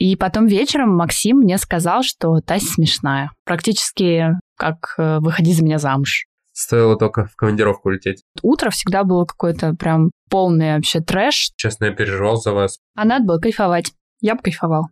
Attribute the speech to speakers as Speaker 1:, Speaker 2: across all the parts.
Speaker 1: И потом вечером Максим мне сказал, что Тася смешная. Практически как э, «выходи за меня замуж».
Speaker 2: Стоило только в командировку улететь.
Speaker 1: Утро всегда было какое-то прям полный вообще трэш.
Speaker 2: Честно, я переживал за вас.
Speaker 1: А надо было кайфовать. Я бы кайфовал.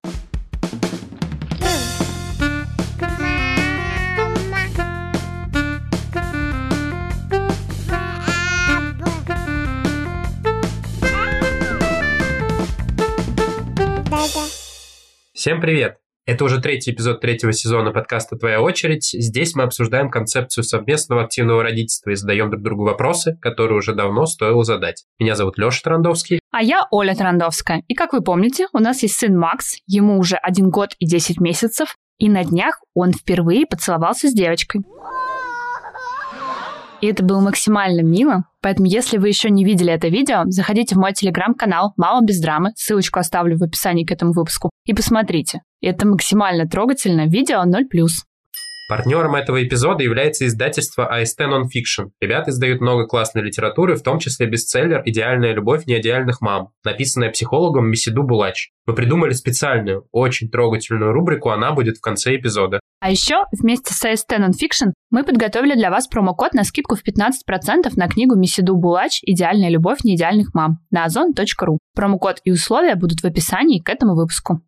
Speaker 2: Всем привет! Это уже третий эпизод третьего сезона подкаста «Твоя очередь». Здесь мы обсуждаем концепцию совместного активного родительства и задаем друг другу вопросы, которые уже давно стоило задать. Меня зовут Леша Трандовский.
Speaker 1: А я Оля Трандовская. И как вы помните, у нас есть сын Макс, ему уже один год и 10 месяцев, и на днях он впервые поцеловался с девочкой. И это было максимально мило. Поэтому, если вы еще не видели это видео, заходите в мой телеграм-канал «Мама без драмы», ссылочку оставлю в описании к этому выпуску, и посмотрите. Это максимально трогательно, видео 0+.
Speaker 2: Партнером этого эпизода является издательство AST Nonfiction. Ребята издают много классной литературы, в том числе бестселлер «Идеальная любовь неидеальных мам», написанная психологом Месиду Булач. Мы придумали специальную, очень трогательную рубрику, она будет в конце эпизода.
Speaker 1: А еще вместе с AST Nonfiction мы подготовили для вас промокод на скидку в 15% на книгу Месиду Булач «Идеальная любовь неидеальных мам» на озон.ру. Промокод и условия будут в описании к этому выпуску.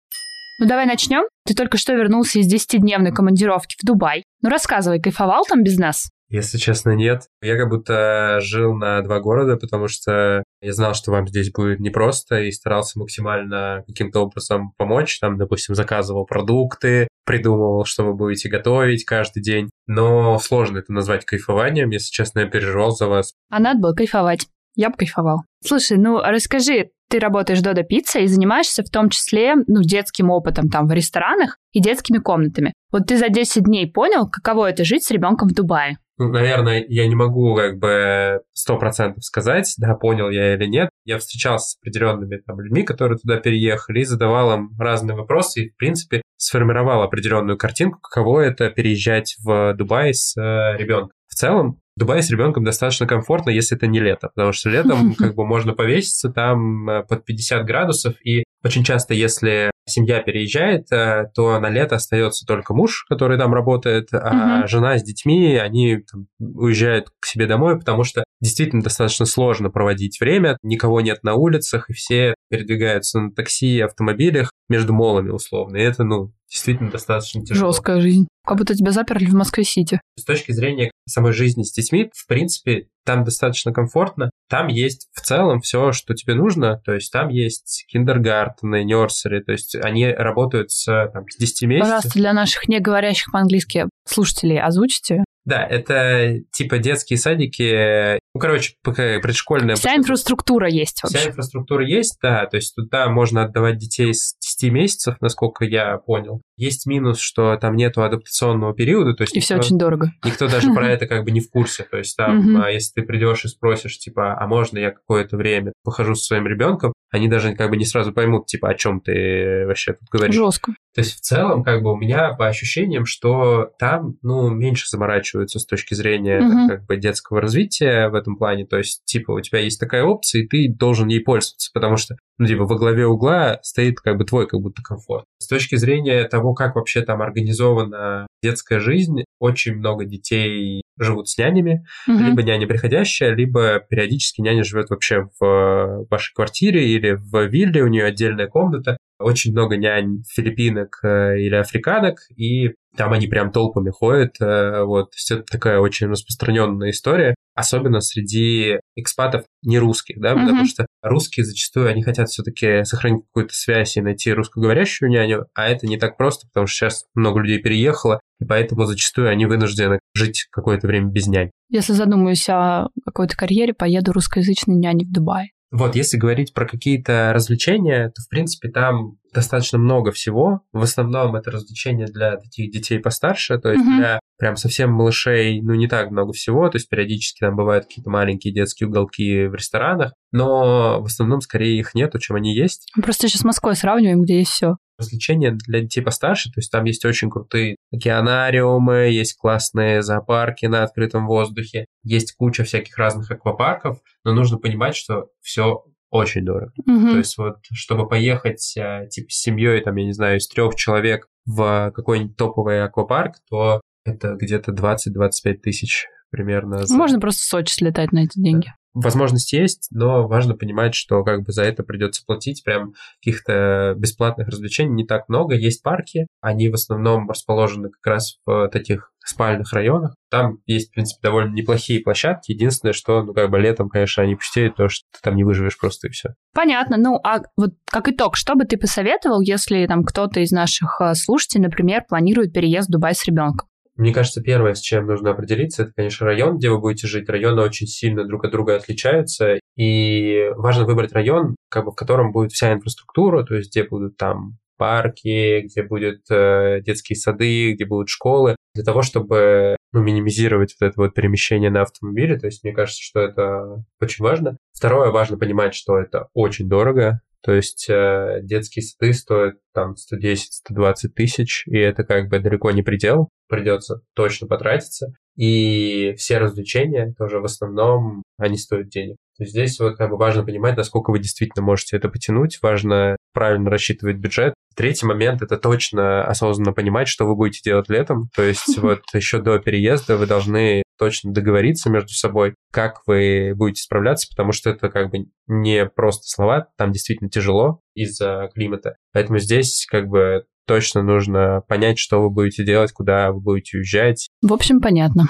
Speaker 1: Ну давай начнем. Ты только что вернулся из 10-дневной командировки в Дубай. Ну рассказывай, кайфовал там без нас?
Speaker 2: Если честно, нет. Я как будто жил на два города, потому что я знал, что вам здесь будет непросто, и старался максимально каким-то образом помочь. Там, допустим, заказывал продукты, придумывал, что вы будете готовить каждый день. Но сложно это назвать кайфованием. Если честно, я переживал за вас.
Speaker 1: А надо было кайфовать. Я бы кайфовал. Слушай, ну расскажи, ты работаешь Додо Пицца и занимаешься в том числе ну, детским опытом там в ресторанах и детскими комнатами. Вот ты за 10 дней понял, каково это жить с ребенком в Дубае?
Speaker 2: Ну, наверное, я не могу как бы сто процентов сказать, да, понял я или нет. Я встречался с определенными там, людьми, которые туда переехали, и задавал им разные вопросы, и, в принципе, сформировал определенную картинку, каково это переезжать в Дубай с э, ребенком. В целом, Дубае с ребенком достаточно комфортно, если это не лето, потому что летом как бы можно повеситься там э, под 50 градусов, и очень часто, если семья переезжает, э, то на лето остается только муж, который там работает, а жена с детьми, они там, уезжают к себе домой, потому что действительно достаточно сложно проводить время, никого нет на улицах, и все передвигаются на такси и автомобилях между молами условно. И это, ну, действительно достаточно тяжело.
Speaker 1: Жесткая жизнь. Как будто тебя заперли в Москве-Сити.
Speaker 2: С точки зрения самой жизни с детьми, в принципе, там достаточно комфортно. Там есть в целом все, что тебе нужно. То есть там есть киндергартены, нерсери. То есть они работают с, там, с 10 месяцев.
Speaker 1: Пожалуйста, для наших не говорящих по-английски слушателей озвучите.
Speaker 2: Да, это типа детские садики, ну, короче, предшкольная...
Speaker 1: Вся инфраструктура есть
Speaker 2: вообще. Вся инфраструктура есть, да, то есть туда можно отдавать детей с 10 месяцев, насколько я понял. Есть минус, что там нету адаптационного периода, то есть...
Speaker 1: И никто, все очень дорого.
Speaker 2: Никто даже про это как бы не в курсе, то есть там, а если ты придешь и спросишь, типа, а можно я какое-то время похожу со своим ребенком, они даже как бы не сразу поймут, типа, о чем ты вообще тут говоришь.
Speaker 1: Жестко.
Speaker 2: То есть в целом, как бы у меня по ощущениям, что там, ну, меньше заморачиваются с точки зрения угу. как бы детского развития в этом плане. То есть, типа, у тебя есть такая опция, и ты должен ей пользоваться, потому что, ну, типа, во главе угла стоит как бы твой как будто комфорт. С точки зрения того, как вообще там организована детская жизнь, очень много детей живут с нянями, угу. либо няня приходящая, либо периодически няня живет вообще в вашей квартире или в вилле, у нее отдельная комната. Очень много нянь филиппинок э, или африканок, и там они прям толпами ходят. Э, вот. То есть это такая очень распространенная история, особенно среди экспатов не русских, да, mm-hmm. потому что русские зачастую, они хотят все-таки сохранить какую-то связь и найти русскоговорящую няню, а это не так просто, потому что сейчас много людей переехало, и поэтому зачастую они вынуждены жить какое-то время без нянь.
Speaker 1: Если задумаюсь о какой-то карьере, поеду русскоязычной няней в Дубай.
Speaker 2: Вот, если говорить про какие-то развлечения, то, в принципе, там достаточно много всего. В основном это развлечения для таких детей постарше, то есть mm-hmm. для прям совсем малышей, ну, не так много всего, то есть периодически там бывают какие-то маленькие детские уголки в ресторанах, но в основном скорее их нету, чем они есть.
Speaker 1: Просто сейчас с Москвой сравниваем, где есть все
Speaker 2: развлечения для детей постарше, то есть там есть очень крутые океанариумы, есть классные зоопарки на открытом воздухе, есть куча всяких разных аквапарков, но нужно понимать, что все очень дорого. Mm-hmm. То есть вот, чтобы поехать, э, типа, с семьей, там, я не знаю, из трех человек в какой-нибудь топовый аквапарк, то это где-то 20-25 тысяч примерно.
Speaker 1: За... Можно просто в Сочи слетать на эти деньги.
Speaker 2: Возможность есть, но важно понимать, что как бы за это придется платить. Прям каких-то бесплатных развлечений не так много. Есть парки, они в основном расположены как раз в таких спальных районах. Там есть, в принципе, довольно неплохие площадки. Единственное, что, ну, как бы летом, конечно, они пустеют, то, что ты там не выживешь просто и все.
Speaker 1: Понятно. Ну, а вот как итог, что бы ты посоветовал, если там кто-то из наших э, слушателей, например, планирует переезд в Дубай с ребенком?
Speaker 2: Мне кажется, первое, с чем нужно определиться, это, конечно, район, где вы будете жить. Районы очень сильно друг от друга отличаются, и важно выбрать район, как бы, в котором будет вся инфраструктура, то есть где будут там парки, где будут э, детские сады, где будут школы, для того, чтобы ну, минимизировать вот это вот перемещение на автомобиле. То есть мне кажется, что это очень важно. Второе, важно понимать, что это очень дорого. То есть э, детские сады стоят там 110-120 тысяч, и это как бы далеко не предел, придется точно потратиться. И все развлечения тоже в основном, они стоят денег. То есть здесь вот как бы важно понимать, насколько вы действительно можете это потянуть, важно правильно рассчитывать бюджет. Третий момент — это точно осознанно понимать, что вы будете делать летом. То есть вот еще до переезда вы должны точно договориться между собой, как вы будете справляться, потому что это как бы не просто слова, там действительно тяжело из-за климата. Поэтому здесь как бы точно нужно понять, что вы будете делать, куда вы будете уезжать.
Speaker 1: В общем, понятно.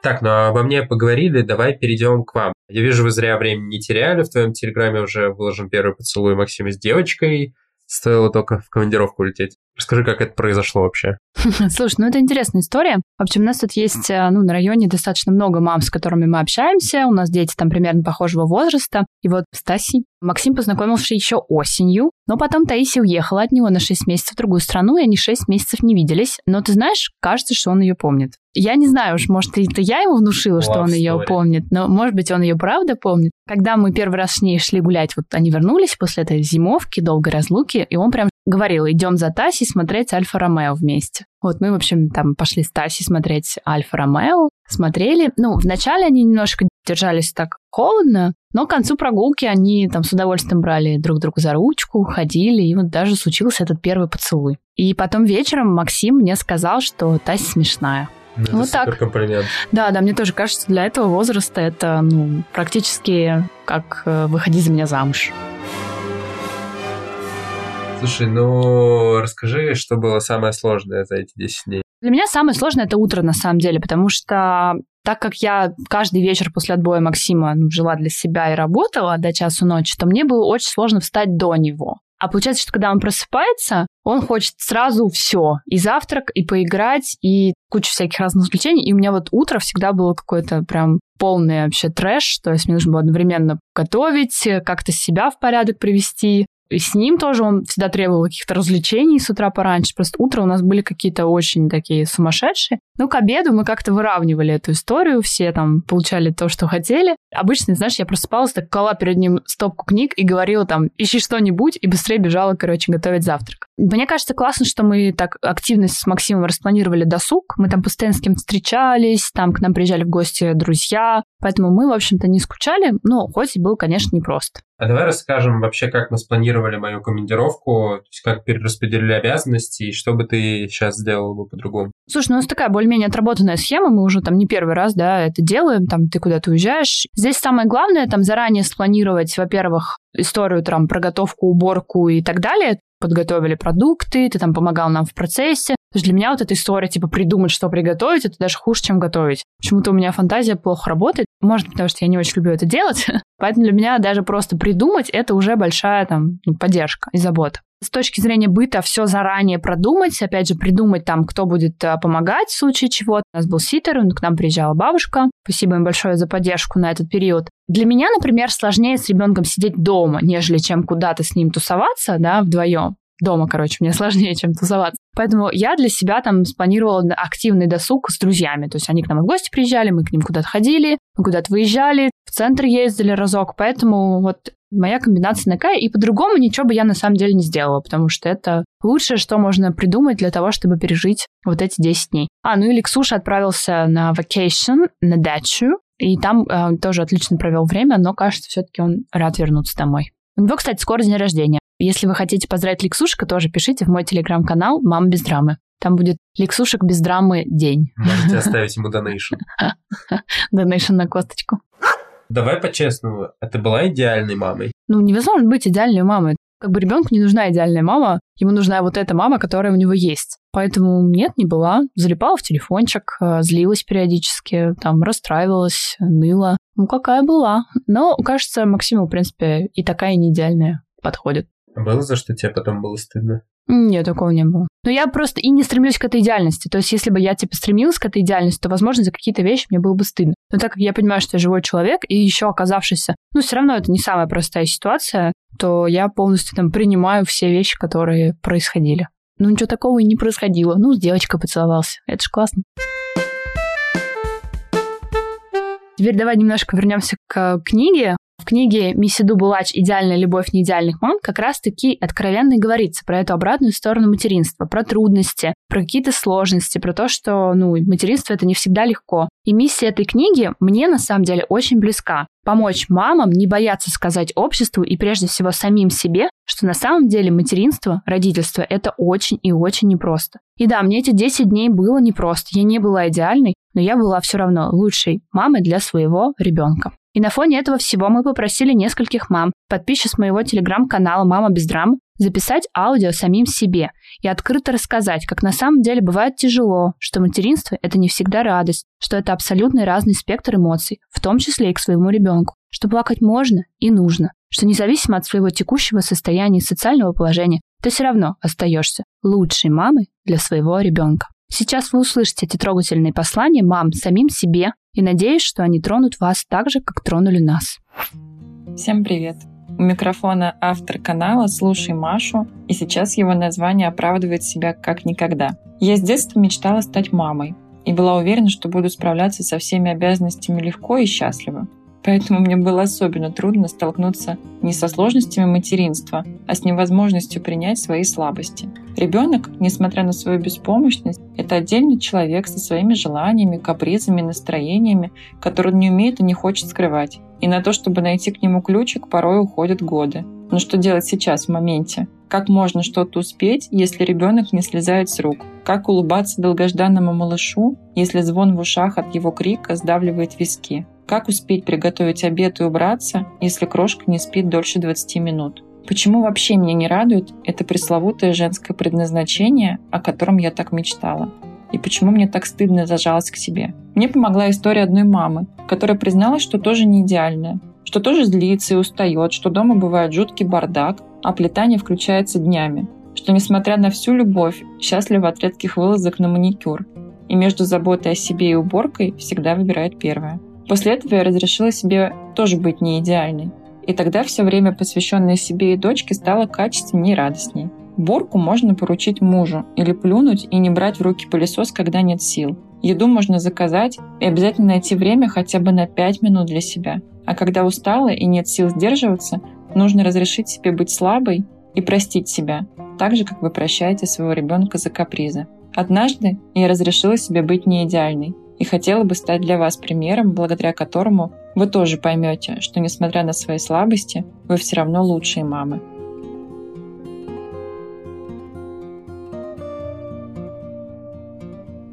Speaker 2: Так, ну а обо мне поговорили, давай перейдем к вам. Я вижу, вы зря времени не теряли, в твоем телеграме уже выложен первый поцелуй Максима с девочкой, стоило только в командировку улететь. Расскажи, как это произошло вообще.
Speaker 1: Слушай, ну это интересная история. В общем, у нас тут есть, э, ну, на районе достаточно много мам, с которыми мы общаемся. У нас дети там примерно похожего возраста. И вот Стаси Максим познакомился еще осенью, но потом Таисия уехала от него на 6 месяцев в другую страну, и они 6 месяцев не виделись. Но ты знаешь, кажется, что он ее помнит. Я не знаю уж, может, это я ему внушила, Love что он ее помнит, но, может быть, он ее правда помнит. Когда мы первый раз с ней шли гулять, вот они вернулись после этой зимовки, долгой разлуки, и он прям говорил, идем за Таси смотреть Альфа-Ромео вместе. Вот мы, в общем, там пошли с Таси смотреть Альфа-Ромео, смотрели. Ну, вначале они немножко держались так холодно, но к концу прогулки они там с удовольствием брали друг друга за ручку, ходили, и вот даже случился этот первый поцелуй. И потом вечером Максим мне сказал, что Тася смешная.
Speaker 2: Ну, это вот так. комплимент.
Speaker 1: Да, да, мне тоже кажется, для этого возраста это ну, практически как э, выходить за меня замуж.
Speaker 2: Слушай, ну расскажи, что было самое сложное за эти 10 дней.
Speaker 1: Для меня самое сложное это утро, на самом деле, потому что так как я каждый вечер после отбоя Максима ну, жила для себя и работала до часу ночи, то мне было очень сложно встать до него. А получается, что когда он просыпается, он хочет сразу все. И завтрак, и поиграть, и кучу всяких разных развлечений. И у меня вот утро всегда было какое-то прям полный вообще трэш. То есть мне нужно было одновременно готовить, как-то себя в порядок привести, и с ним тоже он всегда требовал каких-то развлечений с утра пораньше. Просто утро у нас были какие-то очень такие сумасшедшие. Ну, к обеду мы как-то выравнивали эту историю, все там получали то, что хотели. Обычно, знаешь, я просыпалась, так клала перед ним стопку книг и говорила там, ищи что-нибудь, и быстрее бежала, короче, готовить завтрак. Мне кажется, классно, что мы так активно с Максимом распланировали досуг. Мы там постоянно с кем встречались, там к нам приезжали в гости друзья. Поэтому мы, в общем-то, не скучали, но хоть и был, конечно, непросто.
Speaker 2: А давай расскажем вообще, как мы спланировали мою командировку, то есть как перераспределили обязанности, и что бы ты сейчас сделала бы по-другому?
Speaker 1: Слушай, ну у нас такая более-менее отработанная схема, мы уже там не первый раз, да, это делаем, там ты куда-то уезжаешь. Здесь самое главное, там заранее спланировать, во-первых, историю, там, проготовку, уборку и так далее, подготовили продукты, ты там помогал нам в процессе. То есть для меня вот эта история, типа, придумать, что приготовить, это даже хуже, чем готовить. Почему-то у меня фантазия плохо работает. Может, потому что я не очень люблю это делать. Поэтому для меня даже просто придумать, это уже большая там ну, поддержка и забота. С точки зрения быта все заранее продумать, опять же, придумать там, кто будет а, помогать в случае чего. У нас был ситер, к нам приезжала бабушка. Спасибо им большое за поддержку на этот период. Для меня, например, сложнее с ребенком сидеть дома, нежели чем куда-то с ним тусоваться, да, вдвоем. Дома, короче, мне сложнее, чем тусоваться. Поэтому я для себя там спланировала активный досуг с друзьями. То есть они к нам в гости приезжали, мы к ним куда-то ходили, мы куда-то выезжали, в центр ездили разок. Поэтому вот моя комбинация такая, и по-другому ничего бы я на самом деле не сделала, потому что это лучшее, что можно придумать для того, чтобы пережить вот эти 10 дней. А, ну или Ксуша отправился на vacation, на дачу, И там э, тоже отлично провел время, но, кажется, все-таки он рад вернуться домой. У него, кстати, скоро день рождения. Если вы хотите поздравить Ликсушика, тоже пишите в мой телеграм-канал «Мама без драмы». Там будет Ликсушек без драмы день.
Speaker 2: Можете оставить ему донейшн.
Speaker 1: Донейшн на косточку.
Speaker 2: Давай по-честному, а ты была идеальной мамой?
Speaker 1: Ну, невозможно быть идеальной мамой. Как бы ребенку не нужна идеальная мама, ему нужна вот эта мама, которая у него есть. Поэтому нет, не была. Залипала в телефончик, э, злилась периодически, там расстраивалась, ныла. Ну, какая была. Но, кажется, Максиму, в принципе, и такая не идеальная подходит.
Speaker 2: Было за что тебе потом было стыдно?
Speaker 1: Нет, такого не было. Но я просто и не стремлюсь к этой идеальности. То есть, если бы я, типа, стремилась к этой идеальности, то, возможно, за какие-то вещи мне было бы стыдно. Но так как я понимаю, что я живой человек, и еще оказавшийся, ну, все равно это не самая простая ситуация, то я полностью там принимаю все вещи, которые происходили. Ну, ничего такого и не происходило. Ну, с девочкой поцеловался. Это ж классно. Теперь давай немножко вернемся к книге. Книге Миссиду Булач «Идеальная любовь неидеальных мам» как раз-таки откровенно и говорится про эту обратную сторону материнства, про трудности, про какие-то сложности, про то, что ну, материнство это не всегда легко. И миссия этой книги мне на самом деле очень близка. Помочь мамам не бояться сказать обществу и прежде всего самим себе, что на самом деле материнство, родительство – это очень и очень непросто. И да, мне эти 10 дней было непросто, я не была идеальной, но я была все равно лучшей мамой для своего ребенка. И на фоне этого всего мы попросили нескольких мам, подписчиц моего телеграм-канала «Мама без драм», записать аудио самим себе и открыто рассказать, как на самом деле бывает тяжело, что материнство – это не всегда радость, что это абсолютно разный спектр эмоций, в том числе и к своему ребенку, что плакать можно и нужно, что независимо от своего текущего состояния и социального положения, ты все равно остаешься лучшей мамой для своего ребенка. Сейчас вы услышите эти трогательные послания мам самим себе и надеюсь, что они тронут вас так же, как тронули нас.
Speaker 3: Всем привет! У микрофона автор канала «Слушай Машу», и сейчас его название оправдывает себя как никогда. Я с детства мечтала стать мамой и была уверена, что буду справляться со всеми обязанностями легко и счастливо. Поэтому мне было особенно трудно столкнуться не со сложностями материнства, а с невозможностью принять свои слабости. Ребенок, несмотря на свою беспомощность, это отдельный человек со своими желаниями, капризами, настроениями, которые он не умеет и не хочет скрывать. И на то, чтобы найти к нему ключик, порой уходят годы. Но что делать сейчас, в моменте? Как можно что-то успеть, если ребенок не слезает с рук? Как улыбаться долгожданному малышу, если звон в ушах от его крика сдавливает виски? Как успеть приготовить обед и убраться, если крошка не спит дольше 20 минут? Почему вообще меня не радует это пресловутое женское предназначение, о котором я так мечтала? И почему мне так стыдно за жалость к себе? Мне помогла история одной мамы, которая призналась, что тоже не идеальная, что тоже злится и устает, что дома бывает жуткий бардак, а плита не включается днями, что, несмотря на всю любовь, счастлива от редких вылазок на маникюр, и между заботой о себе и уборкой всегда выбирает первое. После этого я разрешила себе тоже быть не идеальной. И тогда все время, посвященное себе и дочке, стало качественнее и радостнее. Борку можно поручить мужу или плюнуть и не брать в руки пылесос, когда нет сил. Еду можно заказать и обязательно найти время хотя бы на 5 минут для себя. А когда устала и нет сил сдерживаться, нужно разрешить себе быть слабой и простить себя, так же, как вы прощаете своего ребенка за капризы. Однажды я разрешила себе быть не идеальной, и хотела бы стать для вас примером, благодаря которому вы тоже поймете, что несмотря на свои слабости, вы все равно лучшие мамы.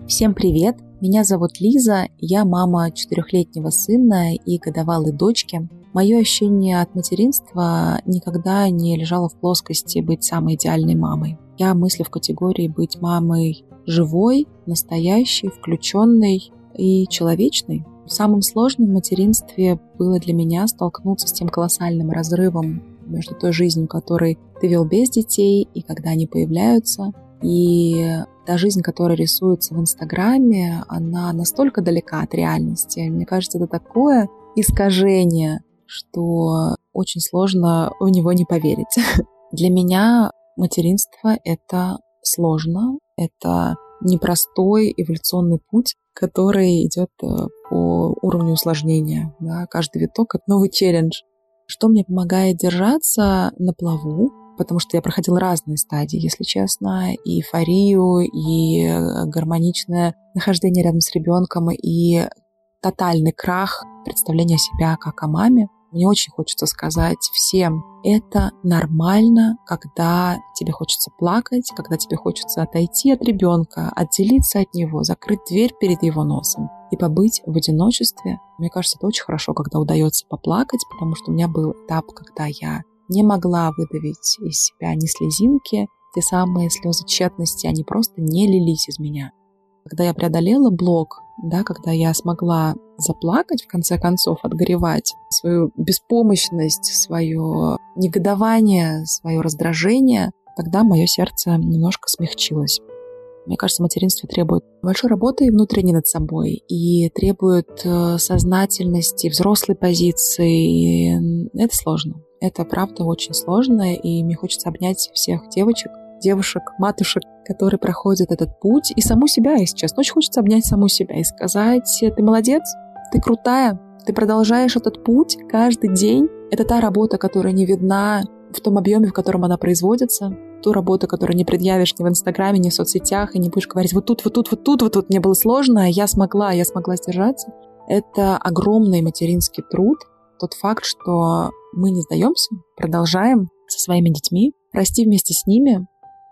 Speaker 4: Всем привет! Меня зовут Лиза, я мама четырехлетнего сына и годовалой дочки. Мое ощущение от материнства никогда не лежало в плоскости быть самой идеальной мамой. Я мыслю в категории быть мамой живой, настоящей, включенной и человечной. Самым сложным в материнстве было для меня столкнуться с тем колоссальным разрывом между той жизнью, которой ты вел без детей, и когда они появляются, и та жизнь, которая рисуется в Инстаграме, она настолько далека от реальности. Мне кажется, это такое искажение, что очень сложно в него не поверить. Для меня материнство — это сложно, это непростой эволюционный путь, который идет э, по уровню усложнения. Да? Каждый виток — это новый челлендж. Что мне помогает держаться на плаву, потому что я проходила разные стадии, если честно, и эйфорию, и э, гармоничное нахождение рядом с ребенком, и тотальный крах представления себя как о маме. Мне очень хочется сказать всем, это нормально, когда тебе хочется плакать, когда тебе хочется отойти от ребенка, отделиться от него, закрыть дверь перед его носом и побыть в одиночестве. Мне кажется, это очень хорошо, когда удается поплакать, потому что у меня был этап, когда я не могла выдавить из себя ни слезинки, те самые слезы тщетности, они просто не лились из меня. Когда я преодолела блок, да, когда я смогла заплакать, в конце концов, отгоревать свою беспомощность, свое негодование, свое раздражение, тогда мое сердце немножко смягчилось. Мне кажется, материнство требует большой работы внутренней над собой и требует э, сознательности, взрослой позиции. Это сложно. Это правда очень сложно, и мне хочется обнять всех девочек, девушек, матушек, которые проходят этот путь, и саму себя, если честно. Очень хочется обнять саму себя и сказать, ты молодец, ты крутая, ты продолжаешь этот путь каждый день. Это та работа, которая не видна в том объеме, в котором она производится, ту работу, которую не предъявишь ни в Инстаграме, ни в соцсетях, и не будешь говорить, вот тут, вот тут, вот тут, вот тут мне было сложно, я смогла, я смогла сдержаться. Это огромный материнский труд, тот факт, что мы не сдаемся, продолжаем со своими детьми, расти вместе с ними,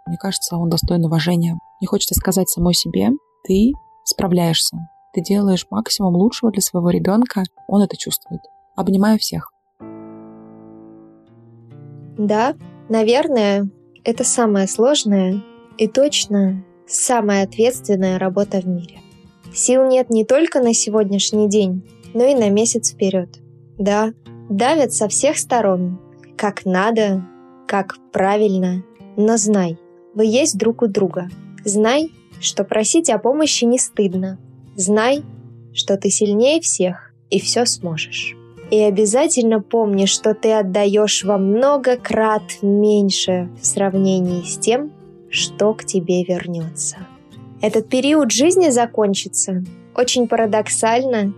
Speaker 4: мне кажется, он достоин уважения. Мне хочется сказать самой себе, ты справляешься. Ты делаешь максимум лучшего для своего ребенка. Он это чувствует. Обнимаю всех.
Speaker 5: Да, наверное, это самая сложная и точно самая ответственная работа в мире. Сил нет не только на сегодняшний день, но и на месяц вперед. Да, давят со всех сторон, как надо, как правильно, но знай, вы есть друг у друга. Знай, что просить о помощи не стыдно. Знай, что ты сильнее всех и все сможешь. И обязательно помни, что ты отдаешь во много крат меньше в сравнении с тем, что к тебе вернется. Этот период жизни закончится. Очень парадоксально,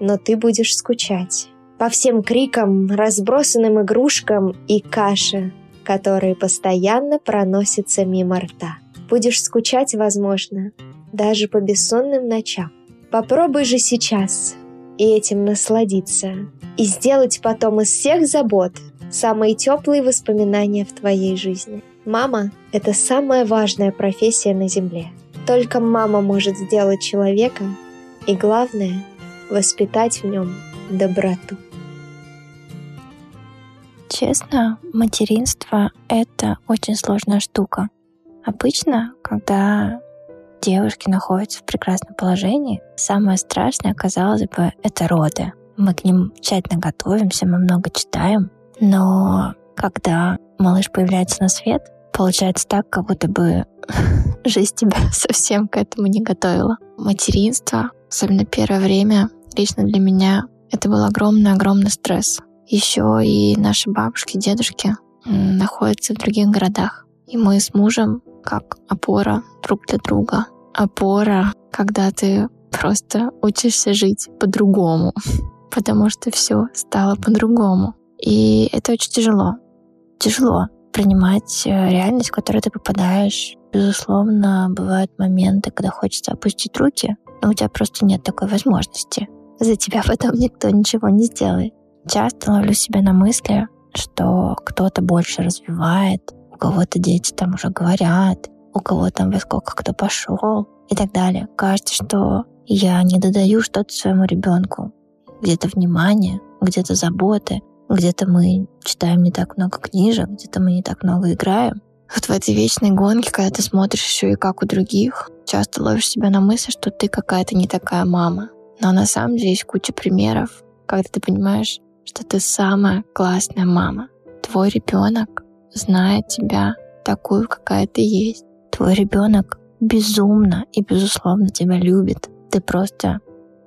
Speaker 5: но ты будешь скучать. По всем крикам, разбросанным игрушкам и каше, которые постоянно проносятся мимо рта. Будешь скучать, возможно, даже по бессонным ночам. Попробуй же сейчас и этим насладиться, и сделать потом из всех забот самые теплые воспоминания в твоей жизни. Мама – это самая важная профессия на Земле. Только мама может сделать человека, и главное – воспитать в нем доброту.
Speaker 6: Честно, материнство — это очень сложная штука. Обычно, когда девушки находятся в прекрасном положении, самое страшное, казалось бы, это роды. Мы к ним тщательно готовимся, мы много читаем, но когда малыш появляется на свет, получается так, как будто бы жизнь тебя совсем к этому не готовила. Материнство, особенно первое время, лично для меня, это был огромный-огромный стресс еще и наши бабушки, дедушки находятся в других городах. И мы с мужем как опора друг для друга. Опора, когда ты просто учишься жить по-другому, потому что все стало по-другому. И это очень тяжело. Тяжело принимать э, реальность, в которую ты попадаешь. Безусловно, бывают моменты, когда хочется опустить руки, но у тебя просто нет такой возможности. За тебя потом никто ничего не сделает. Часто ловлю себя на мысли, что кто-то больше развивает, у кого-то дети там уже говорят, у кого там во сколько кто пошел и так далее. Кажется, что я не додаю что-то своему ребенку. Где-то внимание, где-то заботы, где-то мы читаем не так много книжек, где-то мы не так много играем. Вот в этой вечной гонке, когда ты смотришь еще и как у других, часто ловишь себя на мысли, что ты какая-то не такая мама. Но на самом деле есть куча примеров, когда ты понимаешь, что ты самая классная мама. Твой ребенок знает тебя такую, какая ты есть. Твой ребенок безумно и безусловно тебя любит. Ты просто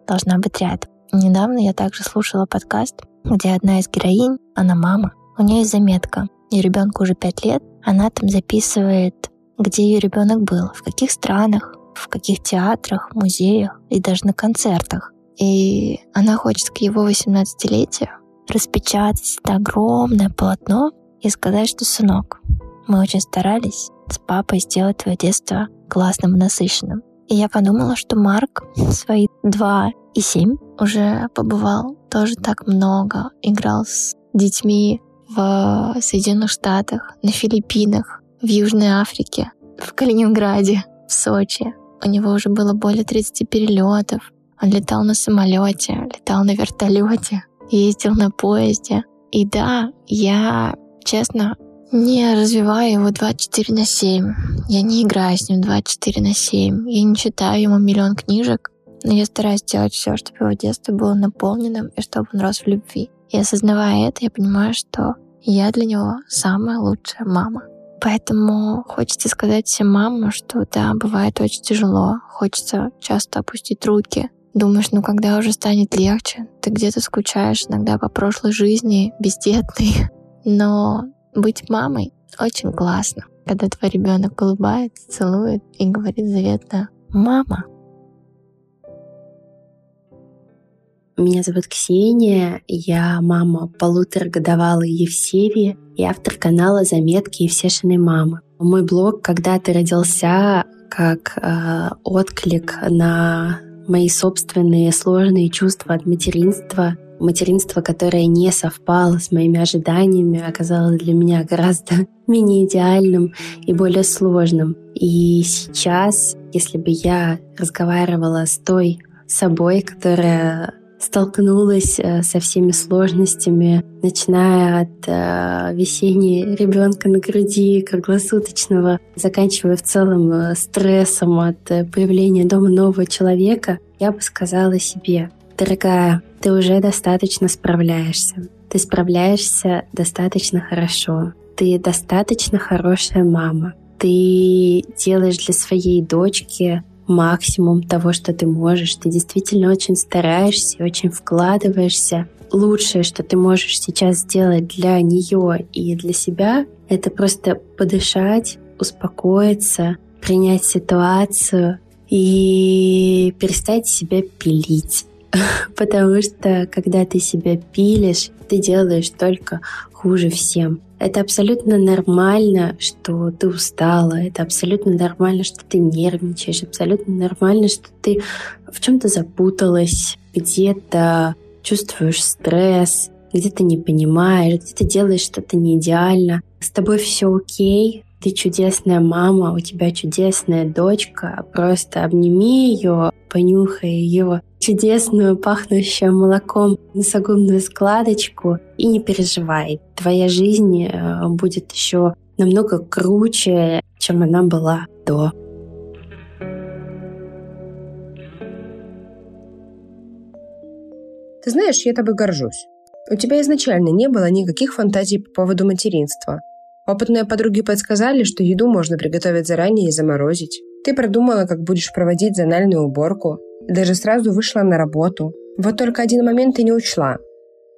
Speaker 6: должна быть рядом. Недавно я также слушала подкаст, где одна из героинь, она мама, у нее есть заметка. Ее ребенку уже пять лет, она там записывает, где ее ребенок был, в каких странах, в каких театрах, музеях и даже на концертах. И она хочет к его 18-летию распечатать это огромное полотно и сказать, что, сынок, мы очень старались с папой сделать твое детство классным и насыщенным. И я подумала, что Марк свои два и семь уже побывал тоже так много, играл с детьми в Соединенных Штатах, на Филиппинах, в Южной Африке, в Калининграде, в Сочи. У него уже было более 30 перелетов. Он летал на самолете, летал на вертолете, ездил на поезде. И да, я, честно, не развиваю его 24 на 7. Я не играю с ним 24 на 7. Я не читаю ему миллион книжек. Но я стараюсь делать все, чтобы его детство было наполненным и чтобы он рос в любви. И осознавая это, я понимаю, что я для него самая лучшая мама. Поэтому хочется сказать всем мамам, что да, бывает очень тяжело, хочется часто опустить руки. Думаешь, ну когда уже станет легче, ты где-то скучаешь иногда по прошлой жизни, бездетной. Но быть мамой очень классно, когда твой ребенок улыбается, целует и говорит заветно «Мама».
Speaker 7: Меня зовут Ксения, я мама полуторагодовалой Евсевии и автор канала «Заметки Евсешиной мамы». Мой блог когда-то родился как э, отклик на мои собственные сложные чувства от материнства, материнство, которое не совпало с моими ожиданиями, оказалось для меня гораздо менее идеальным и более сложным. И сейчас, если бы я разговаривала с той собой, которая столкнулась э, со всеми сложностями, начиная от э, весенней ребенка на груди, круглосуточного, заканчивая в целом э, стрессом от появления дома нового человека, я бы сказала себе, дорогая, ты уже достаточно справляешься. Ты справляешься достаточно хорошо. Ты достаточно хорошая мама. Ты делаешь для своей дочки максимум того, что ты можешь. Ты действительно очень стараешься, очень вкладываешься. Лучшее, что ты можешь сейчас сделать для нее и для себя, это просто подышать, успокоиться, принять ситуацию и перестать себя пилить. Потому что когда ты себя пилишь, ты делаешь только хуже всем. Это абсолютно нормально, что ты устала, это абсолютно нормально, что ты нервничаешь, абсолютно нормально, что ты в чем-то запуталась, где-то чувствуешь стресс, где-то не понимаешь, где-то делаешь что-то не идеально. С тобой все окей, ты чудесная мама, у тебя чудесная дочка, просто обними ее, понюхай ее чудесную, пахнущую молоком носогубную складочку и не переживай. Твоя жизнь э, будет еще намного круче, чем она была до.
Speaker 8: Ты знаешь, я тобой горжусь. У тебя изначально не было никаких фантазий по поводу материнства. Опытные подруги подсказали, что еду можно приготовить заранее и заморозить. Ты продумала, как будешь проводить зональную уборку, даже сразу вышла на работу. Вот только один момент ты не учла.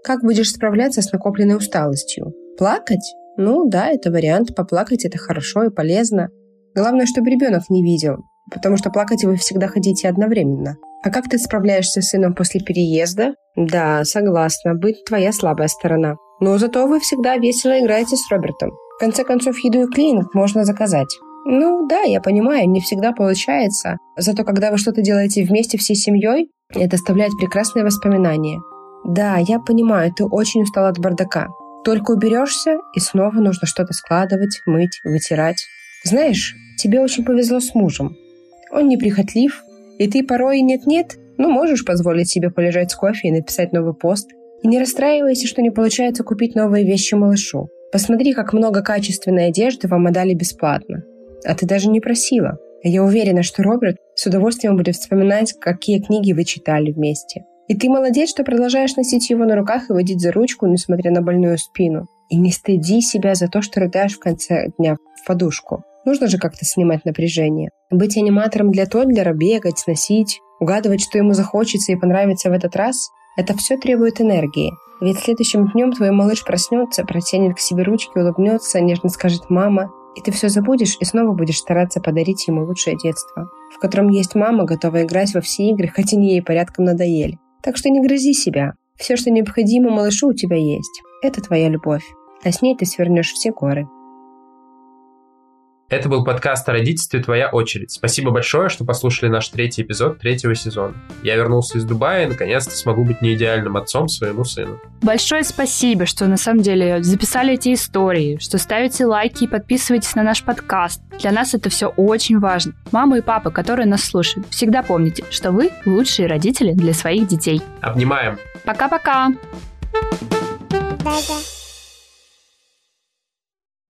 Speaker 8: Как будешь справляться с накопленной усталостью? Плакать? Ну да, это вариант. Поплакать это хорошо и полезно. Главное, чтобы ребенок не видел, потому что плакать вы всегда хотите одновременно. А как ты справляешься с сыном после переезда? Да, согласна, быть твоя слабая сторона. Но зато вы всегда весело играете с Робертом. В конце концов, еду и клининг можно заказать. Ну да, я понимаю, не всегда получается. Зато когда вы что-то делаете вместе всей семьей, это оставляет прекрасные воспоминания. Да, я понимаю, ты очень устал от бардака. Только уберешься, и снова нужно что-то складывать, мыть, вытирать. Знаешь, тебе очень повезло с мужем. Он неприхотлив, и ты порой нет-нет, ну можешь позволить себе полежать с кофе и написать новый пост. И не расстраивайся, что не получается купить новые вещи малышу. Посмотри, как много качественной одежды вам отдали бесплатно. А ты даже не просила. Я уверена, что Роберт с удовольствием будет вспоминать, какие книги вы читали вместе. И ты молодец, что продолжаешь носить его на руках и водить за ручку, несмотря на больную спину. И не стыди себя за то, что рыдаешь в конце дня в подушку. Нужно же как-то снимать напряжение. Быть аниматором для Тодлера, бегать, сносить, угадывать, что ему захочется и понравится в этот раз – это все требует энергии. Ведь следующим днем твой малыш проснется, протянет к себе ручки, улыбнется, нежно скажет «мама», и ты все забудешь и снова будешь стараться подарить ему лучшее детство, в котором есть мама, готовая играть во все игры, хотя не ей порядком надоели. Так что не грызи себя. Все, что необходимо малышу, у тебя есть. Это твоя любовь. А с ней ты свернешь все горы.
Speaker 2: Это был подкаст о родительстве «Твоя очередь». Спасибо большое, что послушали наш третий эпизод третьего сезона. Я вернулся из Дубая и наконец-то смогу быть не идеальным отцом своему сыну.
Speaker 1: Большое спасибо, что на самом деле записали эти истории, что ставите лайки и подписываетесь на наш подкаст. Для нас это все очень важно. Мама и папа, которые нас слушают, всегда помните, что вы лучшие родители для своих детей.
Speaker 2: Обнимаем.
Speaker 1: Пока-пока.
Speaker 5: Да-да.